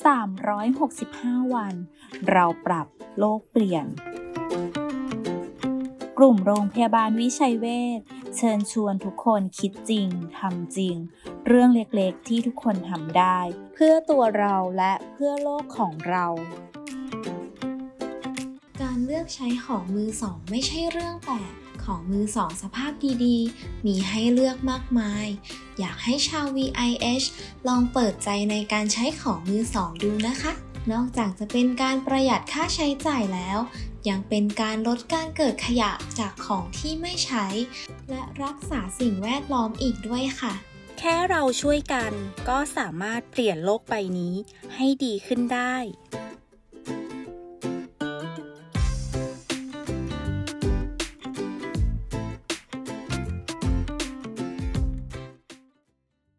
365 วัน เราปรับโลกเปลี่ยน กลุ่มโรงพยาบาลวิชัยเวชเชิญชวนทุกคนคิดจริงทำจริง เรื่องเล็กๆที่ทุกคนทำได้ เพื่อตัวเราและเพื่อโลกของเรา การเลือกใช้ของมือสองไม่ใช่เรื่องแปลก ของมือสองสภาพดีๆ มีให้เลือกมากมาย อยากให้ชาว VIH ลองเปิดใจในการใช้ของมือสองดูนะคะ นอกจากจะเป็นการประหยัดค่าใช้จ่ายแล้ว ยังเป็นการลดการเกิดขยะจากของที่ไม่ใช้ และรักษาสิ่งแวดล้อมอีกด้วยค่ะแค่เราช่วยกันก็สามารถเปลี่ยนโลกใบนี้ให้ดีขึ้นได้